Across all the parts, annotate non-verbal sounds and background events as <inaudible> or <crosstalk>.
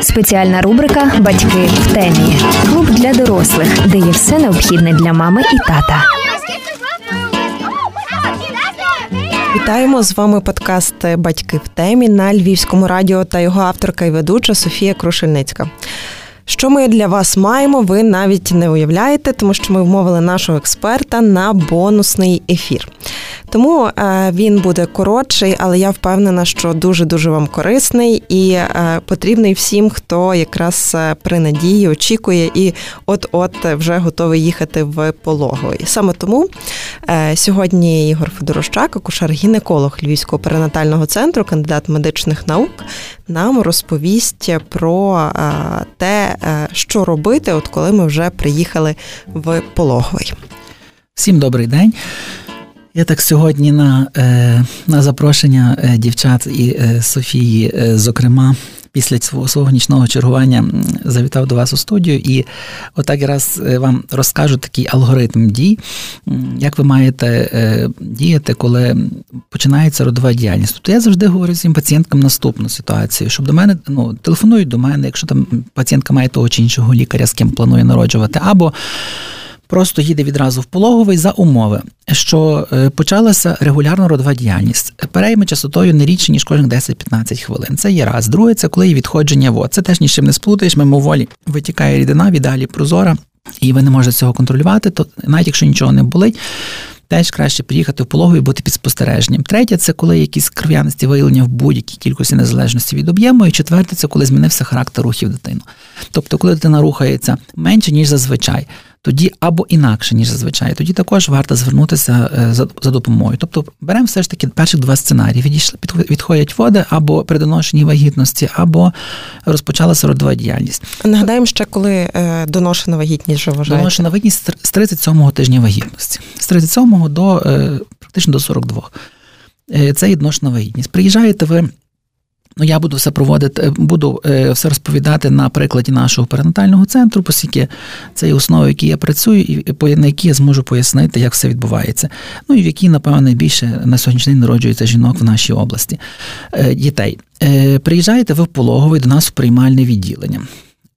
Спеціальна рубрика Батьки в темі. Клуб для дорослих, де є все необхідне для мами і тата. Вітаємо з вами подкаст Батьки в темі на Львівському радіо та його авторка і ведуча Софія Крушельницька. Що ми для вас маємо, ви навіть не уявляєте, тому що ми вмовили нашого експерта на бонусний ефір. Тому е, він буде коротший, але я впевнена, що дуже дуже вам корисний і е, потрібний всім, хто якраз е, при надії очікує і от-от вже готовий їхати в пологовий. Саме тому сьогодні Ігор Федорощак, акушер-гінеколог Львівського перинатального центру, кандидат медичних наук, нам розповість про те, що робити, от коли ми вже приїхали в пологовий. Всім добрий день. Я так сьогодні на е, на запрошення е, дівчат і е, Софії, зокрема, після свого свого нічного чергування завітав до вас у студію, і отак якраз вам розкажу такий алгоритм дій, як ви маєте діяти, коли починається родова діяльність. Тобто я завжди говорю всім пацієнткам наступну ситуацію, щоб до мене ну, телефонують до мене, якщо там пацієнтка має того чи іншого лікаря, з ким планує народжувати, або просто їде відразу в пологовий за умови, що е, почалася регулярна родова діяльність. Перейми частотою не рідше, ніж кожних 10-15 хвилин. Це є раз. Друге, це коли є відходження вод. Це теж нічим не сплутаєш, мимоволі витікає рідина, віддалі прозора, і ви не можете цього контролювати, то навіть якщо нічого не болить. Теж краще приїхати в пологу і бути під спостереженням. Третє це коли якісь кров'янисті виявлення в будь-якій кількості незалежності від об'єму. І четверте це коли змінився характер рухів дитини. Тобто, коли дитина рухається менше, ніж зазвичай тоді або інакше, ніж зазвичай, тоді також варто звернутися е, за за допомогою. Тобто беремо все ж таки перших два сценарії: відійшли, відходять води або при доношенні вагітності, або розпочалася родова діяльність. Нагадаємо ще, коли е, доношена вагітність вже вважається? Доношена вагітність з 37-го тижня вагітності, з 37-го до е, практично до 42. Це є доношена вагітність. Приїжджаєте ви. Ну, я буду все проводити, е, буду е, все розповідати на прикладі нашого перинатального центру, оскільки це є основи, які я працюю, і на які я зможу пояснити, як все відбувається. Ну і в якій, напевно, найбільше на сьогоднішній день народжується жінок в нашій області е, дітей. Приїжджаєте ви в пологовий до нас в приймальне відділення.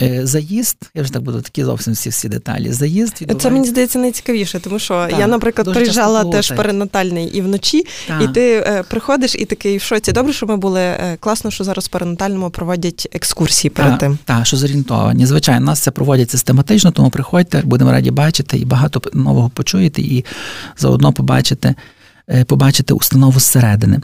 Е, заїзд, я вже так буду такі зовсім всі всі деталі. Заїзд відбувається... Це мені здається найцікавіше, тому що так, я, наприклад, приїжджала теж перинатальний і вночі, так. і ти е, приходиш і такий в шоці. Добре, що ми були е, класно, що зараз в перинатальному проводять екскурсії перед так, тим. Так, що зорієнтовані. Звичайно, нас це проводять систематично, тому приходьте, будемо раді бачити і багато нового почуєте, і заодно побачите. Е, побачити установу зсередини.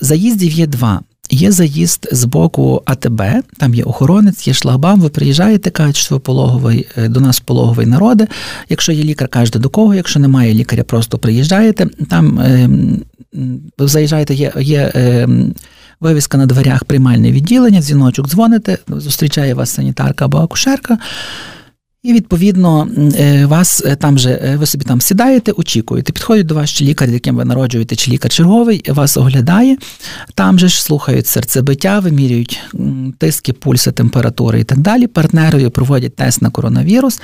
Заїздів є два. Є заїзд з боку АТБ, там є охоронець, є шлагбам. Ви приїжджаєте, кажуть, що ви пологовий е, до нас пологовий народи. Якщо є лікар, кажете до кого. Якщо немає лікаря, просто приїжджаєте. Там е, заїжджаєте, є є е, вивіска на дверях приймальне відділення, дзвіночок дзвоните, зустрічає вас санітарка або акушерка. І відповідно е, вас е, там же е, ви собі там сідаєте, очікуєте. Підходить до вас чи лікар, яким ви народжуєте, чи лікар черговий, вас оглядає. Там же ж слухають серцебиття, вимірюють тиски, пульси, температури і так далі. Партнерові проводять тест на коронавірус,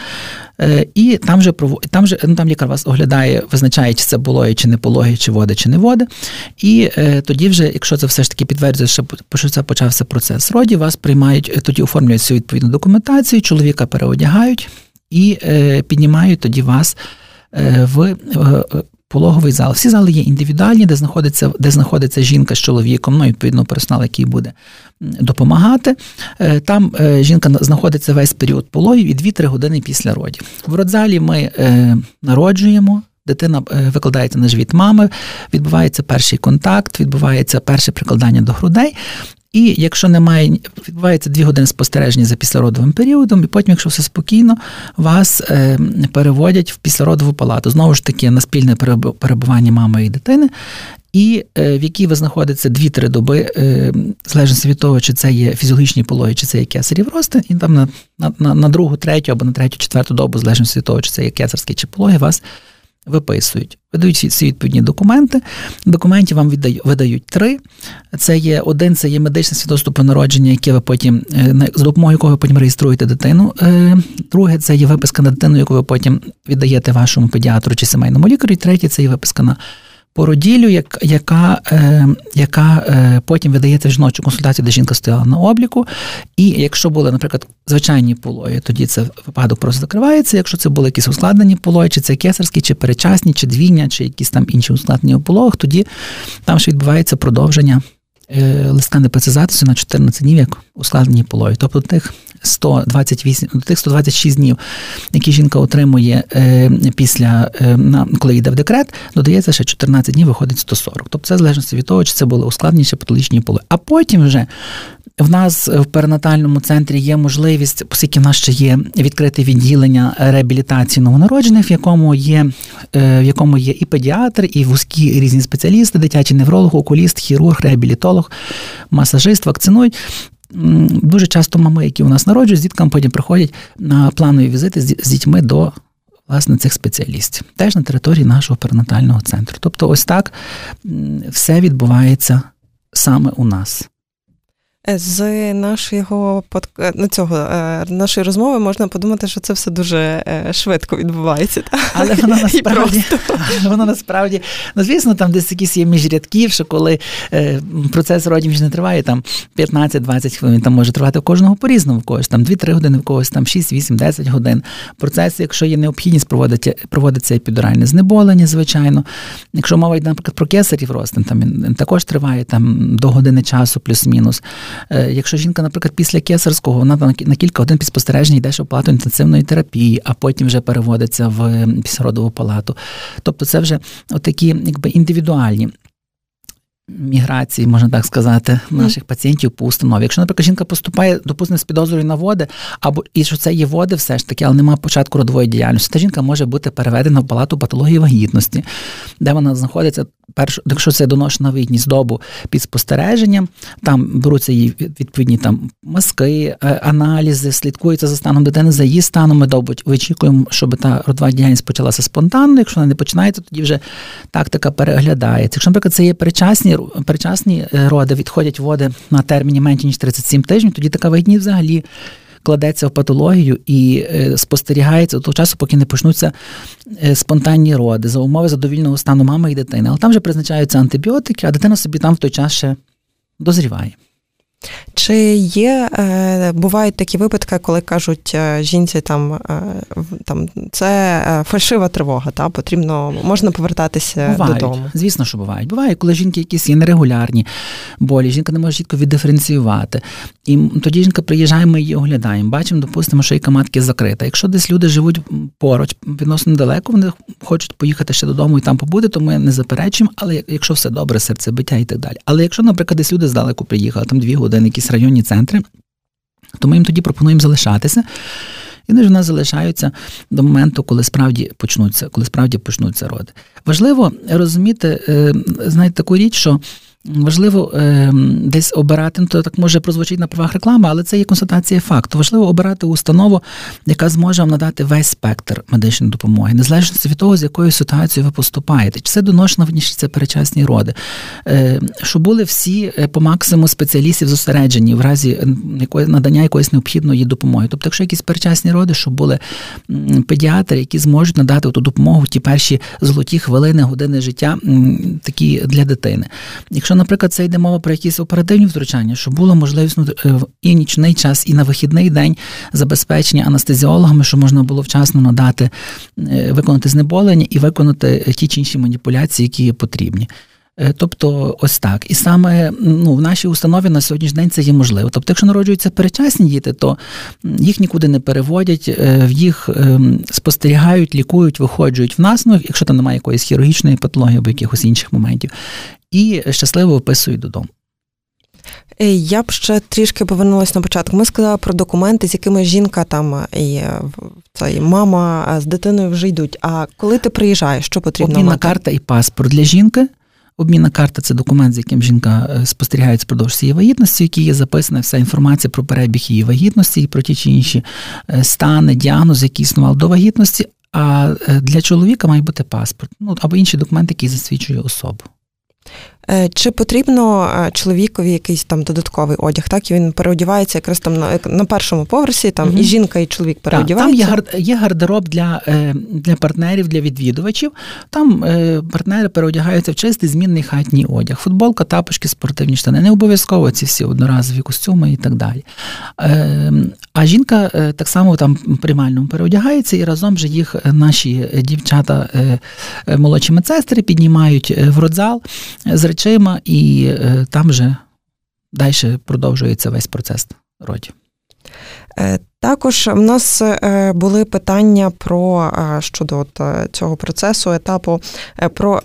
і там же там же ну, там лікар вас оглядає, визначає, чи це пологи, чи не пологи, чи води, чи не води. І тоді, вже, якщо це все ж таки підтверджує, що це почався процес роді, вас приймають, тоді оформлюють цю відповідну документацію, чоловіка переодягають і е, піднімають тоді вас е, в е, пологовий зал. Всі зали є індивідуальні, де знаходиться де знаходиться жінка з чоловіком, ну, відповідно, персонал, який буде допомагати. Там жінка знаходиться весь період пологів і 2-3 години після родів. В родзалі ми народжуємо. Дитина викладається на живіт мами, відбувається перший контакт, відбувається перше прикладання до грудей. І якщо немає, відбувається дві години спостереження за післяродовим періодом, і потім, якщо все спокійно, вас е, переводять в післяродову палату. Знову ж таки, на спільне перебування мами і дитини, і е, в якій ви знаходитеся 2-3 доби, е, залежно від того, чи це є фізіологічні пологи, чи це є кесарів рости, і там на на, на другу, третю або на третю, четверту добу, залежно від того, чи це є кесарські чи пологи, вас виписують. Видають всі відповідні документи. Документів вам видають три. Це є один, це є медичне свідоцтво про народження, яке ви потім з за допомогою якого ви потім реєструєте дитину. Е, друге, це є виписка на дитину, яку ви потім віддаєте вашому педіатру чи сімейному лікарю. І третє це є виписка на породіллю, як, яка е, яка е, потім видається в жіночу консультацію, де жінка стояла на обліку. І якщо були, наприклад, звичайні пологи, тоді це випадок просто закривається. Якщо це були якісь ускладнені пологи, чи це кесарські, чи перечасні, чи двійня, чи якісь там інші ускладнені пологах, тоді там ще відбувається продовження е, листка непрецизацію на 14 днів, як ускладнені пологи. Тобто тих 128, до тих 126 днів, які жінка отримує е, після е, на коли йде в декрет, додається ще 14 днів, виходить 140. Тобто це залежності від того, чи це були ускладнені чи патологічні поли. А потім вже. В нас в перинатальному центрі є можливість, оскільки в нас ще є відкрите відділення реабілітації новонароджених, в якому є е, в якому є і педіатр, і вузькі різні спеціалісти, дитячий невролог, окуліст, хірург, реабілітолог, масажист, вакцинують. Дуже часто мами, які у нас народжують, з дітками потім приходять на планові візити з дітьми до власне цих спеціалістів, теж на території нашого перинатального центру. Тобто, ось так все відбувається саме у нас. З нашого ну, цього е, нашої розмови можна подумати, що це все дуже е, швидко відбувається. Та? Але <laughs> воно насправді <laughs> воно насправді, ну звісно, там десь якісь є міжрядків, що коли е, процес родів не триває там 15-20 хвилин, там може тривати у кожного по-різному, в когось там 2-3 години, в когось там 6, 8, 10 годин. Процес, якщо є необхідність, проводити, проводиться епідуральне знеболення, звичайно. Якщо мова йде, наприклад, про кесарів ростин, там він також триває там до години часу, плюс-мінус. Е, якщо жінка, наприклад, після кесарського, вона на кілька годин під спостереження йде в палату інтенсивної терапії, а потім вже переводиться в післяродову палату. Тобто це вже такі якби індивідуальні. Міграції, можна так сказати, наших пацієнтів по установі. Якщо, наприклад, жінка поступає, допустимо, з підозрою на води, або і що це є води, все ж таки, але немає початку родової діяльності, та жінка може бути переведена в палату патології вагітності, де вона знаходиться перш, якщо це доношена вагітність добу під спостереженням, там беруться її відповідні там мазки, е, аналізи, слідкується за станом дитини, за її станом. Ми довго вичікуємо, щоб та родова діяльність почалася спонтанно. Якщо вона не починається, тоді вже тактика переглядається. Якщо, наприклад, це є перечасні перечасні е, роди, відходять води на терміні менше ніж 37 тижнів, тоді така вагітність взагалі кладеться в патологію і е, спостерігається до того часу, поки не почнуться е, спонтанні роди за умови задовільного стану мами і дитини. Але там вже призначаються антибіотики, а дитина собі там в той час ще дозріває. Чи є, е, бувають такі випадки, коли кажуть е, жінці, там е, там це фальшива тривога, та потрібно можна повертатися бувають. додому? Звісно, що бувають. Буває, коли жінки якісь є нерегулярні болі, жінка не може чітко віддиференціювати. І тоді жінка приїжджає, ми її оглядаємо. Бачимо, допустимо, що шийка матки закрита. Якщо десь люди живуть поруч, відносно недалеко, вони хочуть поїхати ще додому і там побути, то ми не заперечуємо, але якщо все добре, серцебиття і так далі. Але якщо, наприклад, десь люди здалеку приїхали, там дві години якісь районні центри, то ми їм тоді пропонуємо залишатися. І вони ж в нас залишаються до моменту, коли справді почнуться, коли справді почнуться роди. Важливо розуміти, е, знаєте, таку річ, що Важливо е, десь обирати, ну, то так може прозвучити на правах реклами, але це є констатація факту. Важливо обирати установу, яка зможе вам надати весь спектр медичної допомоги, незалежно від того, з якою ситуацією ви поступаєте. Чи це доношена чи це перечасні роди, е, щоб були всі е, по максимуму спеціалістів зосереджені в разі якої надання якоїсь необхідної допомоги. Тобто, якщо якісь перечасні роди, щоб були педіатри, які зможуть надати ту допомогу в ті перші золоті хвилини, години життя такі для дитини. Якщо Якщо, наприклад, це йде мова про якісь оперативні втручання, щоб було можливість ну, е, і нічний час, і на вихідний день забезпечення анестезіологами, щоб можна було вчасно надати, е, виконати знеболення і виконати ті чи інші маніпуляції, які є потрібні. Е, тобто, ось так. І саме ну, в нашій установі на сьогоднішній день це є можливо. Тобто, якщо народжуються перечасні діти, то їх нікуди не переводять, їх ем, спостерігають, лікують, виходжують в нас, ну, якщо там немає якоїсь хірургічної патології або якихось інших моментів і щасливо виписують додому. Е, я б ще трішки повернулася на початку. Ми сказали про документи, з якими жінка там е, і це, і мама з дитиною вже йдуть. А коли ти приїжджаєш, що потрібно? Обмінна мати? карта і паспорт для жінки. Обмінна карта це документ, з яким жінка е, спостерігається впродовж цієї вагітності, в якій є записана вся інформація про перебіг її вагітності і про ті чи інші стани, діагнози, які існували до вагітності. А для чоловіка має бути паспорт, ну або інші документи, які засвідчують особу. Е, чи потрібно е, чоловікові якийсь там додатковий одяг? Так і він переодівається якраз там на на першому поверсі, там угу. і жінка, і чоловік переодіваються? Там є є гардероб для е, для партнерів, для відвідувачів. Там партнери переодягаються в чистий змінний хатній одяг. Футболка, тапочки, спортивні штани. Не обов'язково ці всі одноразові костюми і так далі. А жінка так само там приймальному переодягається, і разом же їх наші дівчата, молодші медсестри, піднімають в родзал з речима, і е, там же далі продовжується весь процес родів. Е, також в нас е, були питання про щодо цього процесу, етапу, про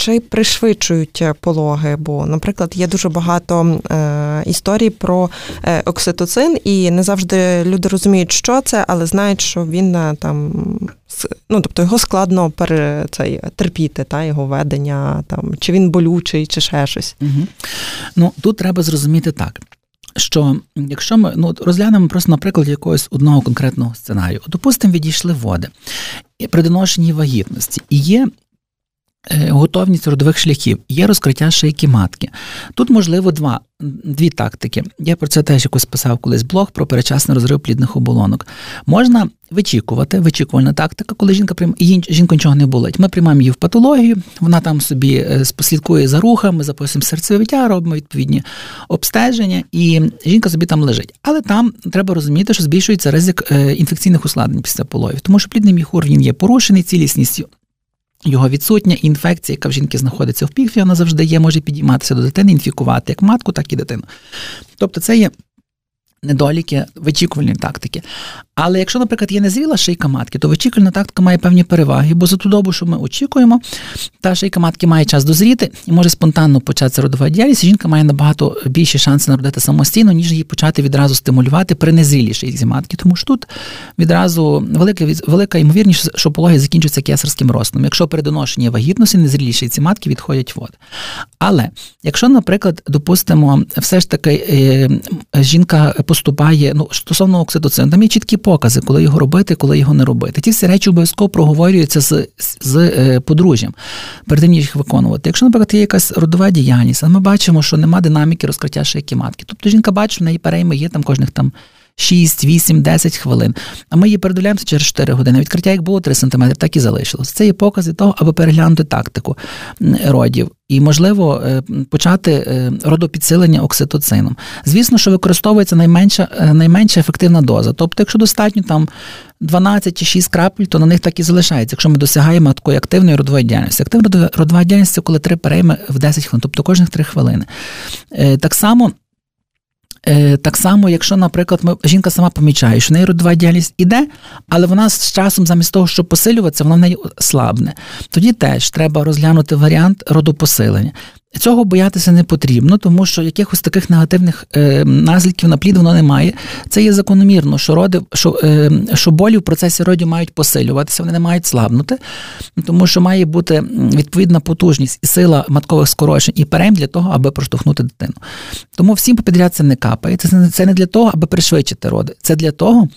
чи пришвидшують пологи? Бо, наприклад, є дуже багато е, історій про е, окситоцин, і не завжди люди розуміють, що це, але знають, що він е, там ну, тобто його складно пере, цей, терпіти, та його ведення, там чи він болючий, чи ще щось. Угу. Ну тут треба зрозуміти так. Що якщо ми ну розглянемо просто наприклад якогось одного конкретного сценарію, допустимо, відійшли води при доношенні вагітності, і є Е, готовність родових шляхів, є розкриття шийки матки. Тут можливо два, дві тактики. Я про це теж якось писав колись блог про перечасний розрив плідних оболонок. Можна вичікувати, вичікувальна тактика, коли жінка прийм... жінка нічого не болить. Ми приймаємо її в патологію, вона там собі е, послідкує за рухами, записуємо серцевиття, робимо відповідні обстеження, і жінка собі там лежить. Але там треба розуміти, що збільшується ризик е, інфекційних ускладнень після пологів, тому що плідний міхур він є порушений, цілісністю його відсутня інфекція, яка в жінки знаходиться в піхві, вона завжди є, може підійматися до дитини, інфікувати як матку, так і дитину. Тобто це є недоліки вичікувальної тактики. Але якщо, наприклад, є незріла шийка матки, то вичікувальна тактика має певні переваги, бо за ту добу, що ми очікуємо, та шийка матки має час дозріти і може спонтанно початися родова діяльність, жінка має набагато більші шанси народити самостійно, ніж її почати відразу стимулювати при незрілій шийці матки. Тому що тут відразу велика велика ймовірність, що пологи закінчуються кесарським ростом. Якщо при доношенні вагітності незрілій шийці матки відходять води. Але якщо, наприклад, допустимо, все ж таки е, жінка поступає ну, стосовно окситоцину, там є чіткі покази, коли його робити, коли його не робити. Ті всі речі обов'язково проговорюються з з е, подружжям, перед тим, ніж їх виконувати. Якщо, наприклад, є якась родова діяльність, а ми бачимо, що нема динаміки розкриття шийки матки. Тобто жінка бачить, в неї перейми є там кожних там. 6, 8, 10 хвилин. А ми її передивляємося через 4 години. Відкриття як було 3 см, так і залишилось. Це є покази того, аби переглянути тактику родів. І, можливо, е, почати е, родопідсилення окситоцином. Звісно, що використовується найменша е, найменша ефективна доза. Тобто, якщо достатньо там 12 чи 6 крапель, то на них так і залишається, якщо ми досягаємо такої активної родової діяльності. Активна родова діяльність це коли три перейми в 10 хвилин, тобто кожних 3 хвилини. Так само. Е, так само, якщо, наприклад, ми, жінка сама помічає, що в неї родова діяльність іде, але вона з часом, замість того, щоб посилюватися, вона в неї слабне. Тоді теж треба розглянути варіант родопосилення. Цього боятися не потрібно, тому що якихось таких негативних е, наслідків на плід воно немає. Це є закономірно, що роди, що е, що болі в процесі родів мають посилюватися, вони не мають слабнути, тому що має бути відповідна потужність і сила маткових скорочень і перейм для того, аби проштовхнути дитину. Тому всім попідряд це не капає. Це, це не для того, аби пришвидшити роди. Це для того,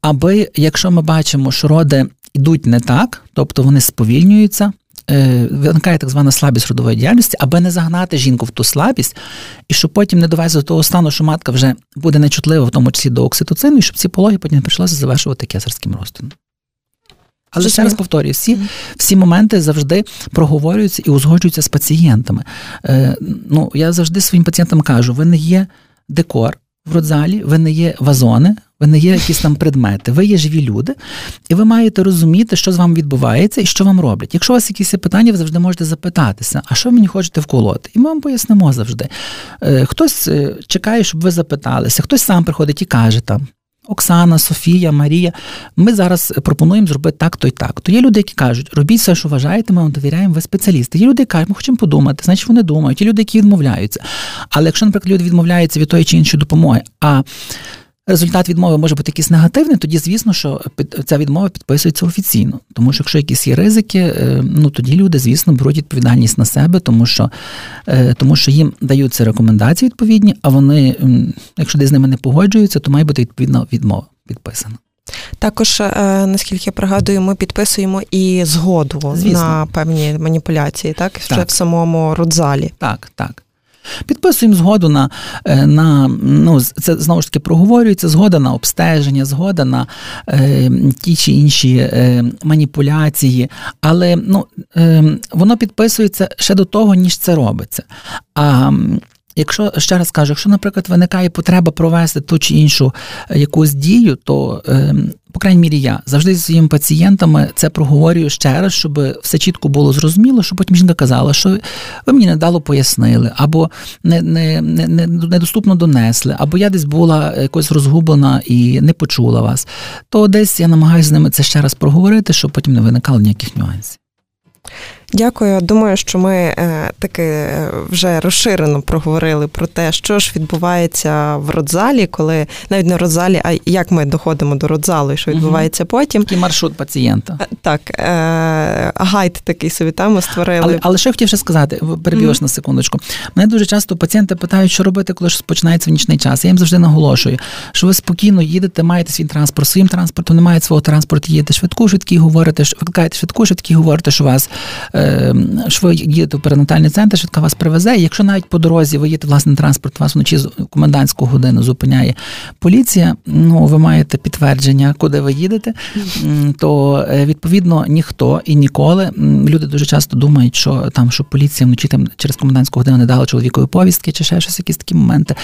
аби, якщо ми бачимо, що роди йдуть не так, тобто вони сповільнюються. Е, виникає так звана слабість родової діяльності, аби не загнати жінку в ту слабість, і щоб потім не довести до того стану, що матка вже буде нечутлива, в тому числі до окситоцину, і щоб ці пологи потім не прийшлося завершувати кесарським розтином. Але ще раз повторюю, всі всі моменти завжди проговорюються і узгоджуються з пацієнтами. Е, Ну, Я завжди своїм пацієнтам кажу: ви не є декор в родзалі, ви не є вазони, ви не є якісь там предмети, ви є живі люди, і ви маєте розуміти, що з вами відбувається і що вам роблять. Якщо у вас якісь питання, ви завжди можете запитатися, а що ви мені хочете вколоти? І ми вам пояснимо завжди. Е, хтось е, чекає, щоб ви запиталися, хтось сам приходить і каже там. Оксана, Софія, Марія, ми зараз пропонуємо зробити так, то й так. То є люди, які кажуть, робіть все, що вважаєте, ми вам довіряємо, ви спеціалісти. Є люди, які кажуть, ми хочемо подумати, значить вони думають. Є люди, які відмовляються. Але якщо, наприклад, люди відмовляються від тої чи іншої допомоги, а результат відмови може бути якийсь негативний, тоді, звісно, що ця відмова підписується офіційно. Тому що якщо якісь є ризики, е, ну тоді люди, звісно, беруть відповідальність на себе, тому що е, тому що їм даються рекомендації відповідні, а вони, якщо десь з ними не погоджуються, то має бути відповідна відмова підписана. Також, наскільки я пригадую, ми підписуємо і згоду Звісно. на певні маніпуляції, так? Ще в самому родзалі. Так, так. Підписуємо згоду на е, на ну це знову ж таки проговорюється, згода на обстеження, згода на е, ті чи інші е, маніпуляції, але ну, е, воно підписується ще до того, ніж це робиться. А Якщо ще раз кажу, якщо, наприклад, виникає потреба провести ту чи іншу е, якусь дію, то ем, по крайній мірі я завжди зі своїми пацієнтами це проговорюю ще раз, щоб все чітко було зрозуміло, щоб потім жінка казала, що ви мені недало пояснили, або не, не, не, не, недоступно донесли, або я десь була якось розгублена і не почула вас. То десь я намагаюся з ними це ще раз проговорити, щоб потім не виникало ніяких нюансів. Дякую. Думаю, що ми е, таки е, вже розширено проговорили про те, що ж відбувається в родзалі, коли навіть не родзалі, а як ми доходимо до родзалу і що відбувається угу. потім. Такий маршрут пацієнта. Е, так, гайд такий собі там ми створили. Але, але що я хотів ще сказати, переб'єш угу. на секундочку. Мене дуже часто пацієнти питають, що робити, коли ж починається в нічний час. Я їм завжди наголошую, що ви спокійно їдете, маєте свій транспорт, своїм транспортом не маєте свого транспорту, їдете швидку, швидкі говорите, викликаєте швидку, швидкі говорите, що вас. Що ви їдете в перинатальний центр, швидка вас привезе. І якщо навіть по дорозі ви їдете власний транспорт, вас вночі з комендантську годину зупиняє поліція, ну ви маєте підтвердження, куди ви їдете, то е, відповідно ніхто і ніколи люди дуже часто думають, що там що поліція вночі там через комендантську годину не дала чоловікові повістки чи ще щось, якісь такі моменти.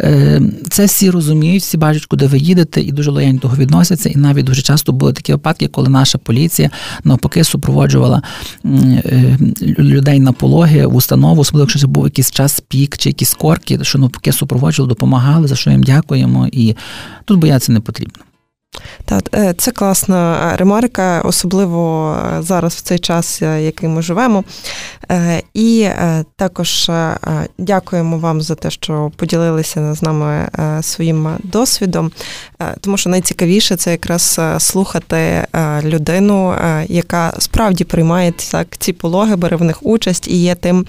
Е, це всі розуміють, всі бачать, куди ви їдете, і дуже лояльно того відносяться. І навіть дуже часто були такі випадки, коли наша поліція навпаки супроводжувала людей на пологи в установу, особливо якщо це був якийсь час пік чи якісь корки, що навпаки супроводжували, допомагали, за що їм дякуємо. І тут бояться не потрібно. Так, е, це класна ремарка, особливо е, зараз в цей час, е, який ми живемо. І також дякуємо вам за те, що поділилися з нами своїм досвідом, тому що найцікавіше це якраз слухати людину, яка справді приймає так ці пологи, бере в них участь і є тим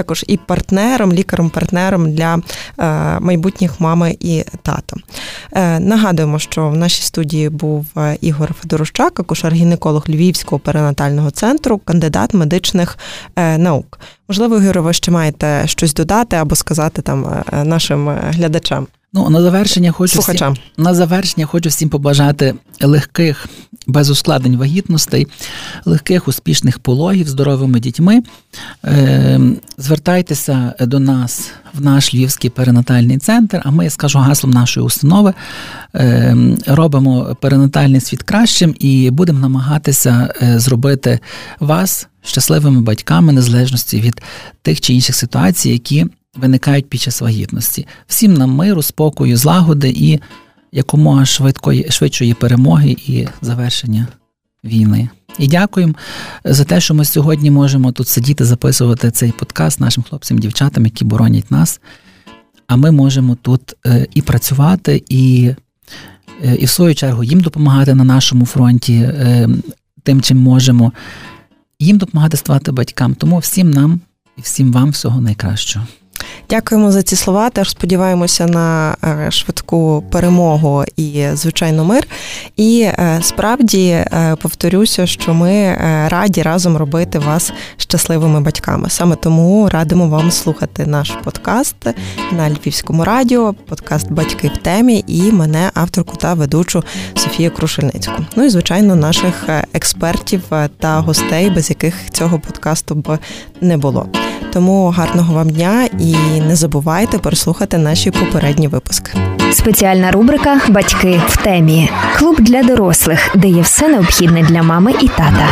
також і партнером, лікарем-партнером для е, майбутніх мами і тата. Е, нагадуємо, що в нашій студії був е, Ігор Федорощак, акушер-гінеколог Львівського перинатального центру, кандидат медичних наук. Можливо, Ігоре, ви ще маєте щось додати або сказати там нашим глядачам. Ну, на завершення хочу всім, на завершення хочу всім побажати легких, без ускладнень вагітностей, легких успішних пологів, здоровими дітьми. Е, Звертайтеся до нас в наш Львівський перинатальний центр. А ми я скажу гаслом нашої установи. Е, Робимо перинатальний світ кращим і будемо намагатися е, зробити вас щасливими батьками незалежності від тих чи інших ситуацій, які виникають під час вагітності. Всім нам миру, спокою, злагоди і якомога швидкої, швидшої перемоги і завершення війни. І дякуємо за те, що ми сьогодні можемо тут сидіти, записувати цей подкаст нашим хлопцям, дівчатам, які боронять нас. А ми можемо тут е, і працювати, і, е, і в свою чергу їм допомагати на нашому фронті е, тим, чим можемо, їм допомагати ставати батькам. Тому всім нам і всім вам всього найкращого. Дякуємо за ці слова. Теж сподіваємося на е, швидку перемогу і звичайно мир. І е, справді е, повторюся, що ми раді разом робити вас щасливими батьками. Саме тому радимо вам слухати наш подкаст на Львівському радіо, подкаст Батьки в темі і мене, авторку та ведучу Софію Крушельницьку. Ну і звичайно, наших експертів та гостей, без яких цього подкасту б не було. Тому гарного вам дня і не забувайте переслухати наші попередні випуски. Спеціальна рубрика Батьки в темі клуб для дорослих, де є все необхідне для мами і тата.